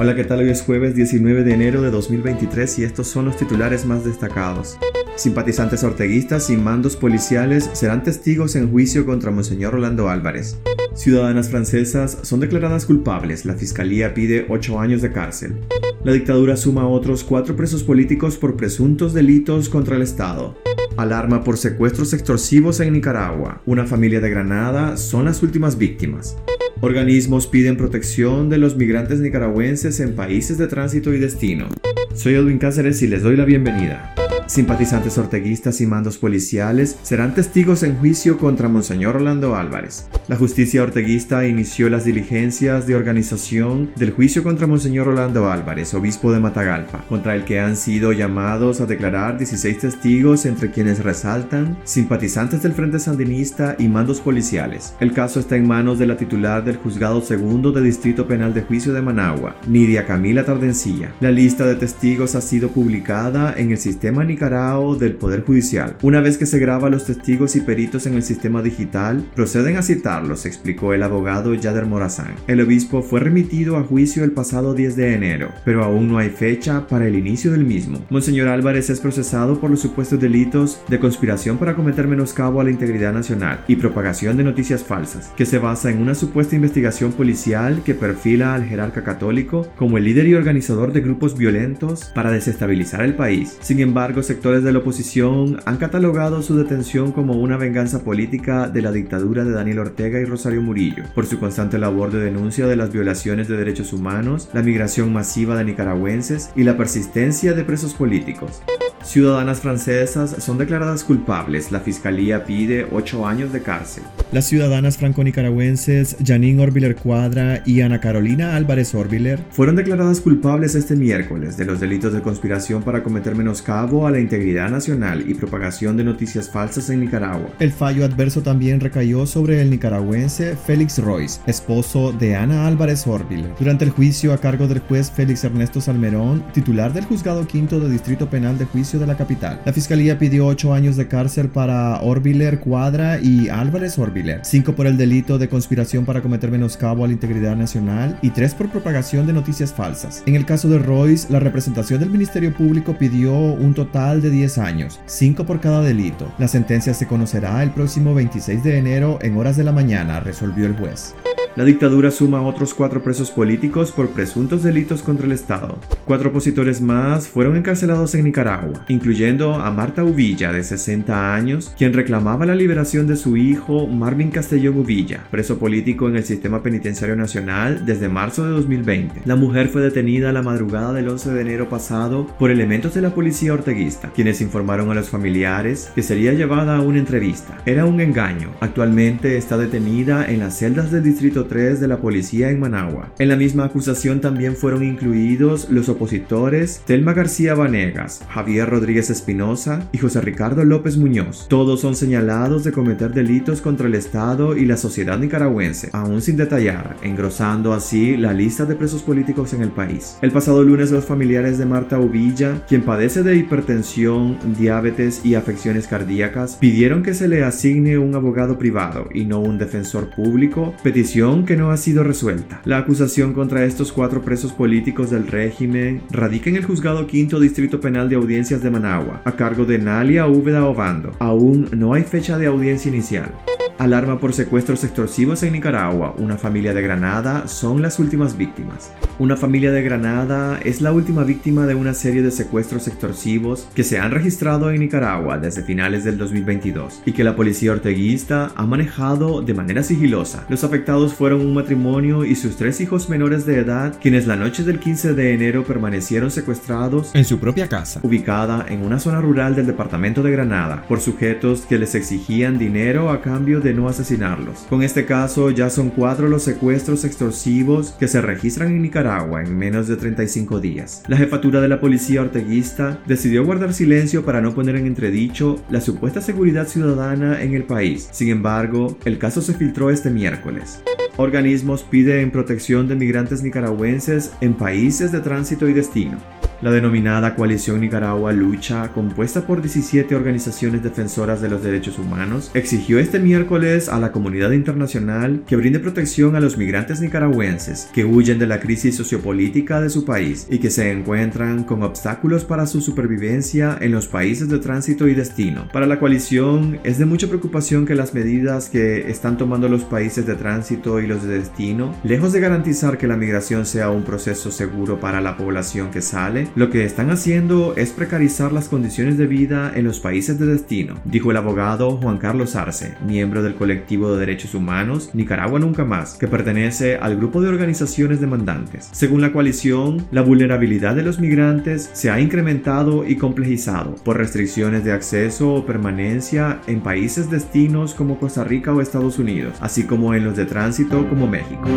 Hola, ¿qué tal? Hoy es jueves 19 de enero de 2023 y estos son los titulares más destacados. Simpatizantes orteguistas y mandos policiales serán testigos en juicio contra Monseñor Rolando Álvarez. Ciudadanas francesas son declaradas culpables. La fiscalía pide 8 años de cárcel. La dictadura suma a otros cuatro presos políticos por presuntos delitos contra el Estado. Alarma por secuestros extorsivos en Nicaragua. Una familia de Granada son las últimas víctimas. Organismos piden protección de los migrantes nicaragüenses en países de tránsito y destino. Soy Edwin Cáceres y les doy la bienvenida. Simpatizantes orteguistas y mandos policiales serán testigos en juicio contra Monseñor Orlando Álvarez. La justicia orteguista inició las diligencias de organización del juicio contra Monseñor Orlando Álvarez, obispo de Matagalpa, contra el que han sido llamados a declarar 16 testigos entre quienes resaltan simpatizantes del Frente Sandinista y mandos policiales. El caso está en manos de la titular del Juzgado Segundo de Distrito Penal de Juicio de Managua, Nidia Camila Tardencilla. La lista de testigos ha sido publicada en el sistema del Poder Judicial. Una vez que se graba los testigos y peritos en el sistema digital, proceden a citarlos, explicó el abogado Yader Morazán. El obispo fue remitido a juicio el pasado 10 de enero, pero aún no hay fecha para el inicio del mismo. Monseñor Álvarez es procesado por los supuestos delitos de conspiración para cometer menoscabo a la integridad nacional y propagación de noticias falsas, que se basa en una supuesta investigación policial que perfila al jerarca católico como el líder y organizador de grupos violentos para desestabilizar el país. Sin embargo, sectores de la oposición han catalogado su detención como una venganza política de la dictadura de Daniel Ortega y Rosario Murillo, por su constante labor de denuncia de las violaciones de derechos humanos, la migración masiva de nicaragüenses y la persistencia de presos políticos. Ciudadanas francesas son declaradas culpables. La fiscalía pide 8 años de cárcel. Las ciudadanas franco-nicaragüenses Janine Orbiler Cuadra y Ana Carolina Álvarez Orbiler fueron declaradas culpables este miércoles de los delitos de conspiración para cometer menoscabo a la integridad nacional y propagación de noticias falsas en Nicaragua. El fallo adverso también recayó sobre el nicaragüense Félix Royce, esposo de Ana Álvarez Orbiler. Durante el juicio a cargo del juez Félix Ernesto Salmerón, titular del juzgado quinto de Distrito Penal de Juicio de la Capital, la fiscalía pidió 8 años de cárcel para Orbiler Cuadra y Álvarez Orbiler, 5 por el delito de conspiración para cometer menoscabo a la integridad nacional y 3 por propagación de noticias falsas. En el caso de Royce, la representación del Ministerio Público pidió un total de 10 años, 5 por cada delito. La sentencia se conocerá el próximo 26 de enero en horas de la mañana, resolvió el juez. La dictadura suma a otros cuatro presos políticos por presuntos delitos contra el Estado. Cuatro opositores más fueron encarcelados en Nicaragua, incluyendo a Marta Uvilla, de 60 años, quien reclamaba la liberación de su hijo Marvin Castellón Uvilla, preso político en el sistema penitenciario nacional desde marzo de 2020. La mujer fue detenida la madrugada del 11 de enero pasado por elementos de la policía orteguista, quienes informaron a los familiares que sería llevada a una entrevista. Era un engaño. Actualmente está detenida en las celdas del distrito 3 de la policía en Managua. En la misma acusación también fueron incluidos los opositores Telma García Vanegas, Javier Rodríguez Espinosa y José Ricardo López Muñoz. Todos son señalados de cometer delitos contra el Estado y la sociedad nicaragüense, aún sin detallar, engrosando así la lista de presos políticos en el país. El pasado lunes los familiares de Marta Uvilla, quien padece de hipertensión, diabetes y afecciones cardíacas, pidieron que se le asigne un abogado privado y no un defensor público, petición que no ha sido resuelta. La acusación contra estos cuatro presos políticos del régimen radica en el juzgado quinto distrito penal de audiencias de Managua, a cargo de Nalia Úbeda Obando. Aún no hay fecha de audiencia inicial. Alarma por secuestros extorsivos en Nicaragua. Una familia de Granada son las últimas víctimas. Una familia de Granada es la última víctima de una serie de secuestros extorsivos que se han registrado en Nicaragua desde finales del 2022 y que la policía orteguista ha manejado de manera sigilosa. Los afectados fueron un matrimonio y sus tres hijos menores de edad, quienes la noche del 15 de enero permanecieron secuestrados en su propia casa, ubicada en una zona rural del departamento de Granada, por sujetos que les exigían dinero a cambio de no asesinarlos. Con este caso ya son cuatro los secuestros extorsivos que se registran en Nicaragua en menos de 35 días. La jefatura de la policía orteguista decidió guardar silencio para no poner en entredicho la supuesta seguridad ciudadana en el país. Sin embargo, el caso se filtró este miércoles. Organismos piden protección de migrantes nicaragüenses en países de tránsito y destino. La denominada Coalición Nicaragua Lucha, compuesta por 17 organizaciones defensoras de los derechos humanos, exigió este miércoles a la comunidad internacional que brinde protección a los migrantes nicaragüenses que huyen de la crisis sociopolítica de su país y que se encuentran con obstáculos para su supervivencia en los países de tránsito y destino. Para la coalición es de mucha preocupación que las medidas que están tomando los países de tránsito y los de destino, lejos de garantizar que la migración sea un proceso seguro para la población que sale, lo que están haciendo es precarizar las condiciones de vida en los países de destino, dijo el abogado Juan Carlos Arce, miembro del colectivo de derechos humanos Nicaragua Nunca Más, que pertenece al grupo de organizaciones demandantes. Según la coalición, la vulnerabilidad de los migrantes se ha incrementado y complejizado por restricciones de acceso o permanencia en países destinos como Costa Rica o Estados Unidos, así como en los de tránsito como México.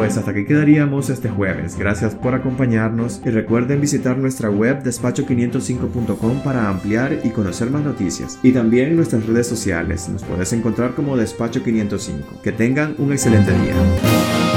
Pues hasta aquí quedaríamos este jueves. Gracias por acompañarnos y recuerden visitar nuestra web despacho505.com para ampliar y conocer más noticias. Y también nuestras redes sociales. Nos puedes encontrar como Despacho 505. Que tengan un excelente día.